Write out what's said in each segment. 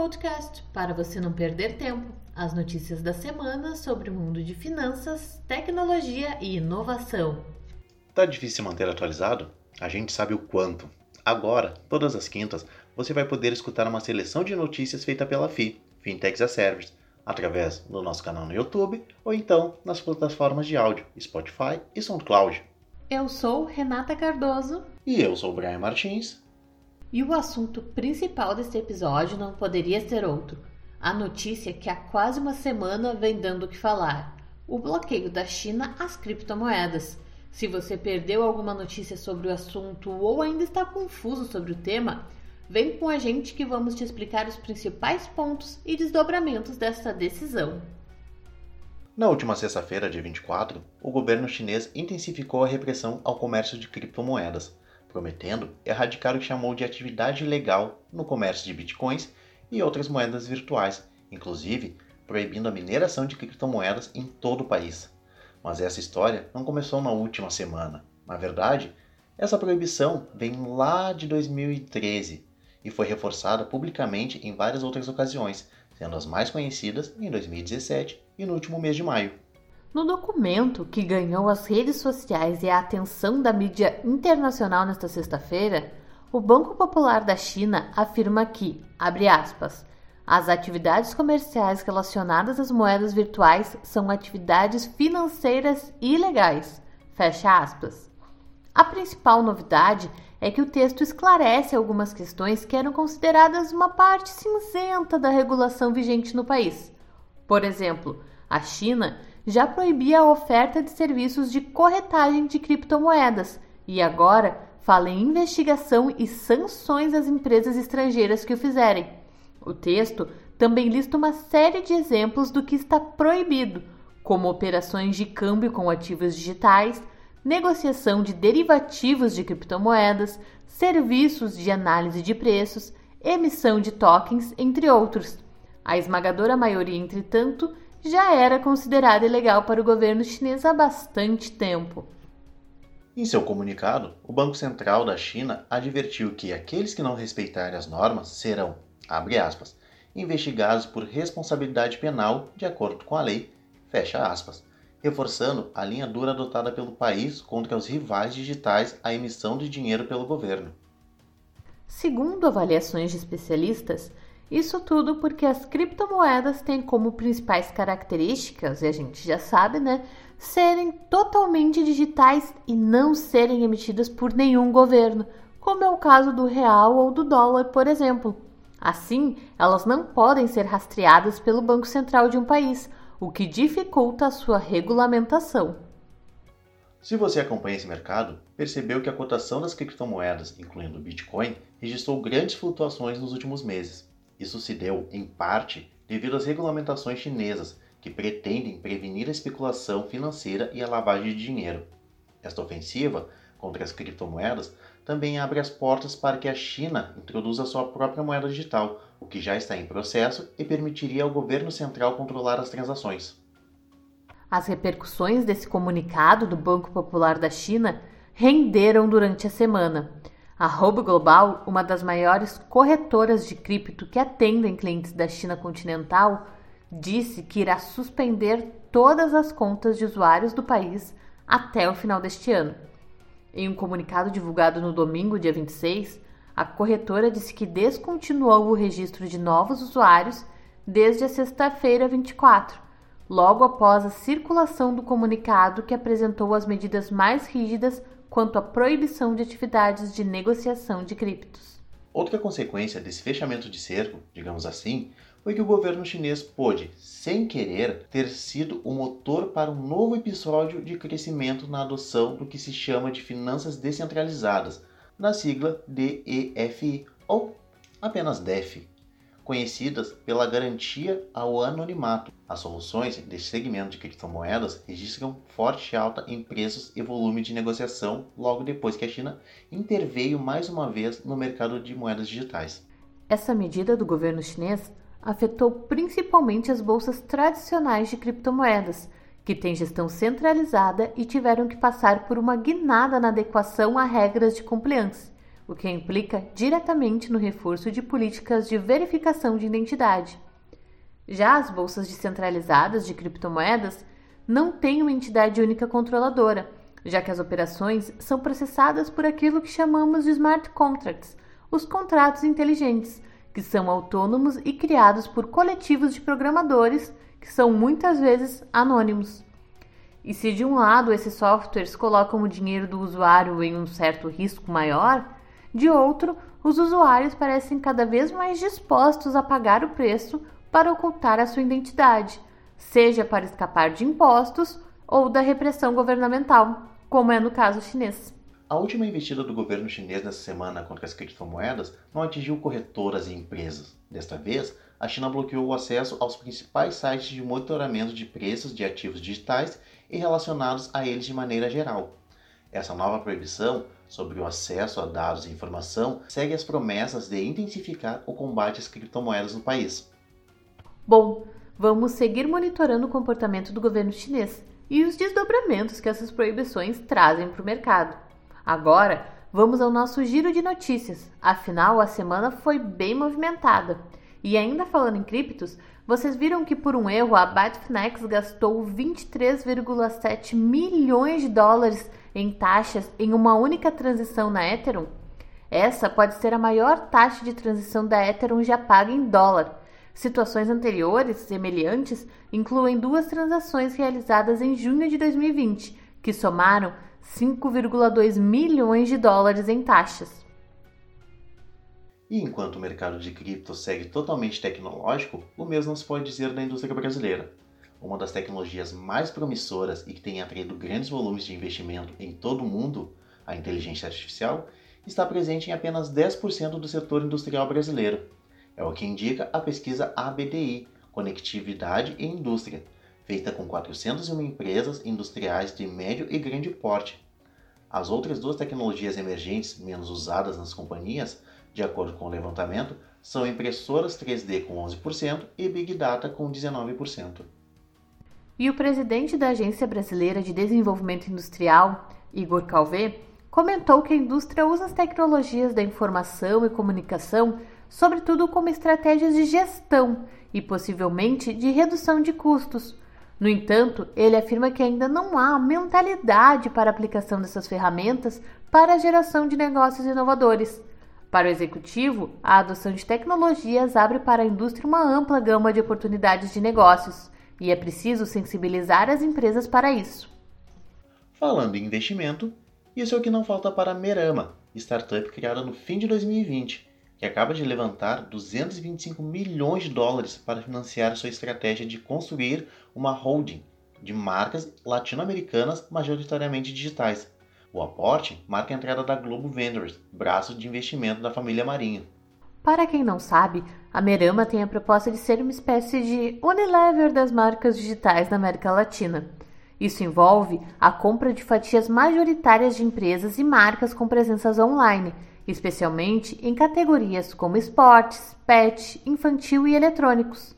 Podcast para você não perder tempo. As notícias da semana sobre o mundo de finanças, tecnologia e inovação. Tá difícil manter atualizado? A gente sabe o quanto. Agora, todas as quintas, você vai poder escutar uma seleção de notícias feita pela FI, Fintechs as Service, através do nosso canal no YouTube ou então nas plataformas de áudio Spotify e SoundCloud. Eu sou Renata Cardoso. E eu sou Brian Martins. E o assunto principal deste episódio não poderia ser outro. A notícia que há quase uma semana vem dando o que falar: o bloqueio da China às criptomoedas. Se você perdeu alguma notícia sobre o assunto ou ainda está confuso sobre o tema, vem com a gente que vamos te explicar os principais pontos e desdobramentos desta decisão. Na última sexta-feira, dia 24, o governo chinês intensificou a repressão ao comércio de criptomoedas prometendo erradicar o que chamou de atividade ilegal no comércio de bitcoins e outras moedas virtuais, inclusive proibindo a mineração de criptomoedas em todo o país. Mas essa história não começou na última semana. Na verdade, essa proibição vem lá de 2013 e foi reforçada publicamente em várias outras ocasiões, sendo as mais conhecidas em 2017 e no último mês de maio. No documento que ganhou as redes sociais e a atenção da mídia internacional nesta sexta-feira, o Banco Popular da China afirma que, abre aspas, as atividades comerciais relacionadas às moedas virtuais são atividades financeiras ilegais. Fecha aspas. A principal novidade é que o texto esclarece algumas questões que eram consideradas uma parte cinzenta da regulação vigente no país. Por exemplo, a China já proibia a oferta de serviços de corretagem de criptomoedas e agora fala em investigação e sanções às empresas estrangeiras que o fizerem. O texto também lista uma série de exemplos do que está proibido, como operações de câmbio com ativos digitais, negociação de derivativos de criptomoedas, serviços de análise de preços, emissão de tokens, entre outros. A esmagadora maioria, entretanto, já era considerada ilegal para o governo chinês há bastante tempo. Em seu comunicado, o Banco Central da China advertiu que aqueles que não respeitarem as normas serão, abre aspas, investigados por responsabilidade penal de acordo com a lei, fecha aspas, reforçando a linha dura adotada pelo país contra os rivais digitais à emissão de dinheiro pelo governo. Segundo avaliações de especialistas, isso tudo porque as criptomoedas têm como principais características, e a gente já sabe, né, serem totalmente digitais e não serem emitidas por nenhum governo, como é o caso do real ou do dólar, por exemplo. Assim, elas não podem ser rastreadas pelo Banco Central de um país, o que dificulta a sua regulamentação. Se você acompanha esse mercado, percebeu que a cotação das criptomoedas, incluindo o Bitcoin, registrou grandes flutuações nos últimos meses. Isso se deu, em parte, devido às regulamentações chinesas, que pretendem prevenir a especulação financeira e a lavagem de dinheiro. Esta ofensiva contra as criptomoedas também abre as portas para que a China introduza sua própria moeda digital, o que já está em processo e permitiria ao governo central controlar as transações. As repercussões desse comunicado do Banco Popular da China renderam durante a semana. A Robo Global, uma das maiores corretoras de cripto que atendem clientes da China continental, disse que irá suspender todas as contas de usuários do país até o final deste ano. Em um comunicado divulgado no domingo, dia 26, a corretora disse que descontinuou o registro de novos usuários desde a sexta-feira 24, logo após a circulação do comunicado que apresentou as medidas mais rígidas quanto à proibição de atividades de negociação de criptos. Outra consequência desse fechamento de cerco, digamos assim, foi que o governo chinês pôde, sem querer, ter sido o motor para um novo episódio de crescimento na adoção do que se chama de finanças descentralizadas, na sigla DEFI ou apenas DEF, conhecidas pela garantia ao anonimato. As soluções desse segmento de criptomoedas registram forte alta em preços e volume de negociação logo depois que a China interveio mais uma vez no mercado de moedas digitais. Essa medida do governo chinês afetou principalmente as bolsas tradicionais de criptomoedas, que têm gestão centralizada e tiveram que passar por uma guinada na adequação a regras de compliance, o que implica diretamente no reforço de políticas de verificação de identidade. Já as bolsas descentralizadas de criptomoedas não têm uma entidade única controladora, já que as operações são processadas por aquilo que chamamos de smart contracts, os contratos inteligentes, que são autônomos e criados por coletivos de programadores que são muitas vezes anônimos. E se de um lado esses softwares colocam o dinheiro do usuário em um certo risco maior, de outro, os usuários parecem cada vez mais dispostos a pagar o preço para ocultar a sua identidade, seja para escapar de impostos ou da repressão governamental, como é no caso chinês. A última investida do governo chinês nessa semana contra as criptomoedas não atingiu corretoras e empresas. Desta vez, a China bloqueou o acesso aos principais sites de monitoramento de preços de ativos digitais e relacionados a eles de maneira geral. Essa nova proibição sobre o acesso a dados e informação segue as promessas de intensificar o combate às criptomoedas no país. Bom, vamos seguir monitorando o comportamento do governo chinês e os desdobramentos que essas proibições trazem para o mercado. Agora, vamos ao nosso giro de notícias. Afinal, a semana foi bem movimentada. E ainda falando em criptos, vocês viram que por um erro a Bitfinex gastou 23,7 milhões de dólares em taxas em uma única transição na Ethereum? Essa pode ser a maior taxa de transição da Ethereum já paga em dólar. Situações anteriores, semelhantes, incluem duas transações realizadas em junho de 2020, que somaram 5,2 milhões de dólares em taxas. E enquanto o mercado de cripto segue totalmente tecnológico, o mesmo se pode dizer da indústria brasileira. Uma das tecnologias mais promissoras e que tem atraído grandes volumes de investimento em todo o mundo, a inteligência artificial, está presente em apenas 10% do setor industrial brasileiro, é o que indica a pesquisa ABDI, Conectividade e Indústria, feita com 401 empresas industriais de médio e grande porte. As outras duas tecnologias emergentes menos usadas nas companhias, de acordo com o levantamento, são impressoras 3D com 11% e Big Data com 19%. E o presidente da Agência Brasileira de Desenvolvimento Industrial, Igor Calvé, comentou que a indústria usa as tecnologias da informação e comunicação sobretudo como estratégias de gestão e possivelmente de redução de custos. No entanto, ele afirma que ainda não há mentalidade para a aplicação dessas ferramentas para a geração de negócios inovadores. Para o executivo, a adoção de tecnologias abre para a indústria uma ampla gama de oportunidades de negócios e é preciso sensibilizar as empresas para isso. Falando em investimento, isso é o que não falta para a Merama, startup criada no fim de 2020 que acaba de levantar 225 milhões de dólares para financiar sua estratégia de construir uma holding de marcas latino-americanas majoritariamente digitais. O aporte marca a entrada da Globo Vendors, braço de investimento da família Marinho. Para quem não sabe, a Merama tem a proposta de ser uma espécie de Unilever das marcas digitais na América Latina. Isso envolve a compra de fatias majoritárias de empresas e marcas com presenças online especialmente em categorias como esportes, pet, infantil e eletrônicos.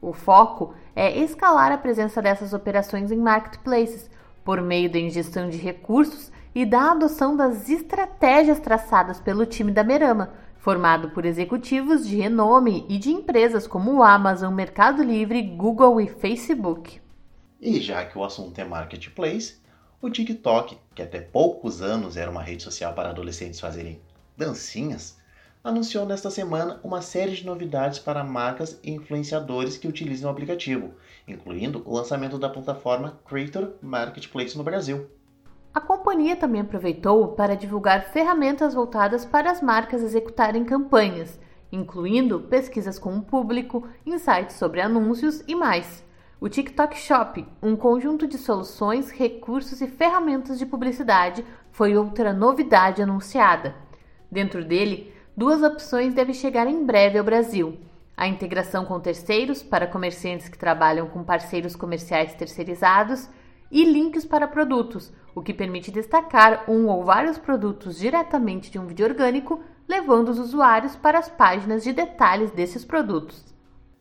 O foco é escalar a presença dessas operações em marketplaces por meio da ingestão de recursos e da adoção das estratégias traçadas pelo time da Merama, formado por executivos de renome e de empresas como Amazon, Mercado Livre, Google e Facebook. E já que o assunto é marketplace, o TikTok, que até poucos anos era uma rede social para adolescentes fazerem Dancinhas, anunciou nesta semana uma série de novidades para marcas e influenciadores que utilizam o aplicativo, incluindo o lançamento da plataforma Creator Marketplace no Brasil. A companhia também aproveitou para divulgar ferramentas voltadas para as marcas executarem campanhas, incluindo pesquisas com o público, insights sobre anúncios e mais. O TikTok Shop, um conjunto de soluções, recursos e ferramentas de publicidade, foi outra novidade anunciada. Dentro dele, duas opções devem chegar em breve ao Brasil: a integração com terceiros para comerciantes que trabalham com parceiros comerciais terceirizados e links para produtos, o que permite destacar um ou vários produtos diretamente de um vídeo orgânico, levando os usuários para as páginas de detalhes desses produtos.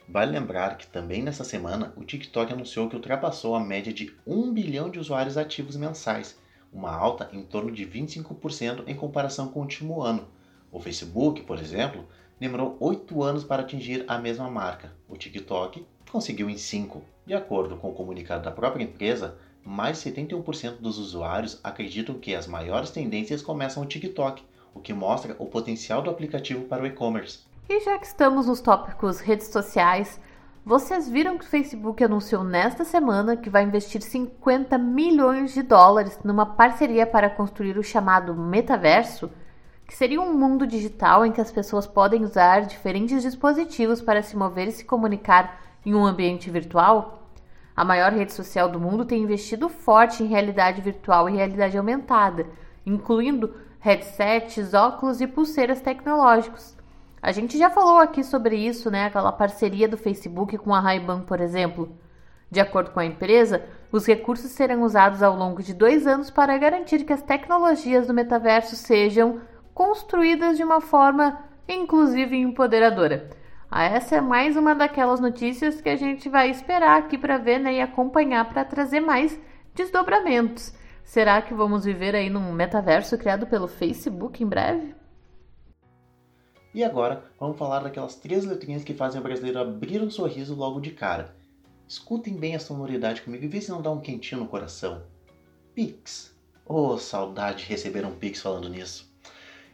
Vale lembrar que também nessa semana o TikTok anunciou que ultrapassou a média de 1 bilhão de usuários ativos mensais uma alta em torno de 25% em comparação com o último ano, O Facebook, por exemplo, demorou 8 anos para atingir a mesma marca. O TikTok conseguiu em 5. De acordo com o comunicado da própria empresa, mais de 71% dos usuários acreditam que as maiores tendências começam no TikTok, o que mostra o potencial do aplicativo para o e-commerce. E já que estamos nos tópicos redes sociais, vocês viram que o Facebook anunciou nesta semana que vai investir 50 milhões de dólares numa parceria para construir o chamado metaverso, que seria um mundo digital em que as pessoas podem usar diferentes dispositivos para se mover e se comunicar em um ambiente virtual? A maior rede social do mundo tem investido forte em realidade virtual e realidade aumentada, incluindo headsets, óculos e pulseiras tecnológicos. A gente já falou aqui sobre isso, né? Aquela parceria do Facebook com a Ray-Ban, por exemplo. De acordo com a empresa, os recursos serão usados ao longo de dois anos para garantir que as tecnologias do metaverso sejam construídas de uma forma inclusive empoderadora. Ah, essa é mais uma daquelas notícias que a gente vai esperar aqui para ver né, e acompanhar para trazer mais desdobramentos. Será que vamos viver aí num metaverso criado pelo Facebook em breve? E agora vamos falar daquelas três letrinhas que fazem o brasileiro abrir um sorriso logo de cara. Escutem bem a sonoridade comigo e vê se não dá um quentinho no coração. Pix. Oh, saudade de receber um Pix falando nisso.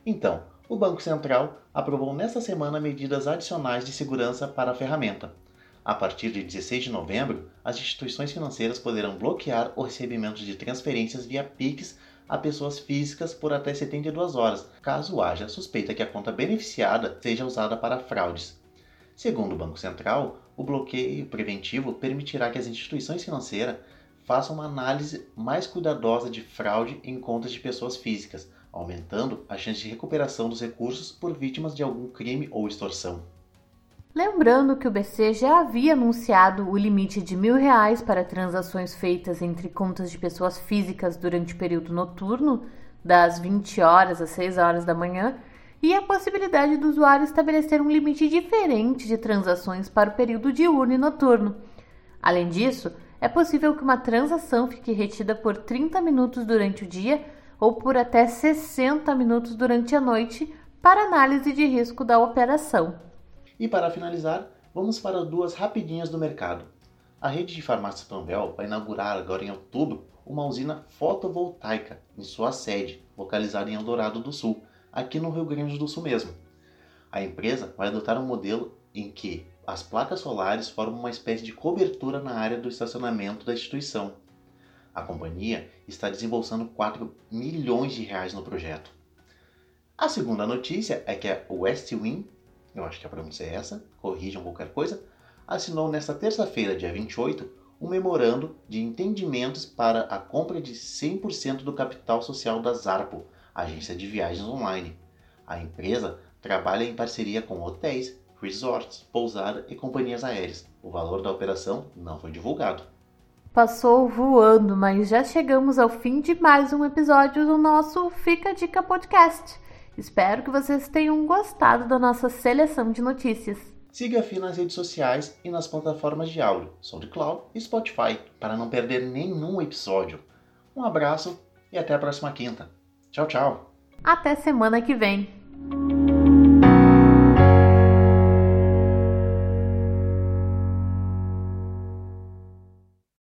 Então, o Banco Central aprovou nesta semana medidas adicionais de segurança para a ferramenta. A partir de 16 de novembro, as instituições financeiras poderão bloquear o recebimento de transferências via Pix a pessoas físicas por até 72 horas, caso haja suspeita que a conta beneficiada seja usada para fraudes. Segundo o Banco Central, o bloqueio preventivo permitirá que as instituições financeiras façam uma análise mais cuidadosa de fraude em contas de pessoas físicas, aumentando a chance de recuperação dos recursos por vítimas de algum crime ou extorsão. Lembrando que o BC já havia anunciado o limite de mil reais para transações feitas entre contas de pessoas físicas durante o período noturno, das 20 horas às 6 horas da manhã, e a possibilidade do usuário estabelecer um limite diferente de transações para o período diurno e noturno. Além disso, é possível que uma transação fique retida por 30 minutos durante o dia ou por até 60 minutos durante a noite para análise de risco da operação. E para finalizar, vamos para duas rapidinhas do mercado. A rede de farmácias Panvel vai inaugurar agora em outubro uma usina fotovoltaica em sua sede, localizada em Eldorado do Sul, aqui no Rio Grande do Sul mesmo. A empresa vai adotar um modelo em que as placas solares formam uma espécie de cobertura na área do estacionamento da instituição, a companhia está desembolsando 4 milhões de reais no projeto. A segunda notícia é que a Westwing, eu acho que a pronúncia é essa, corrijam qualquer coisa, assinou nesta terça-feira, dia 28, um memorando de entendimentos para a compra de 100% do capital social da Zarpo, agência de viagens online. A empresa trabalha em parceria com hotéis, resorts, pousada e companhias aéreas. O valor da operação não foi divulgado. Passou voando, mas já chegamos ao fim de mais um episódio do nosso Fica Dica Podcast. Espero que vocês tenham gostado da nossa seleção de notícias. Siga a FI nas redes sociais e nas plataformas de áudio, SoundCloud e Spotify, para não perder nenhum episódio. Um abraço e até a próxima quinta. Tchau, tchau. Até semana que vem.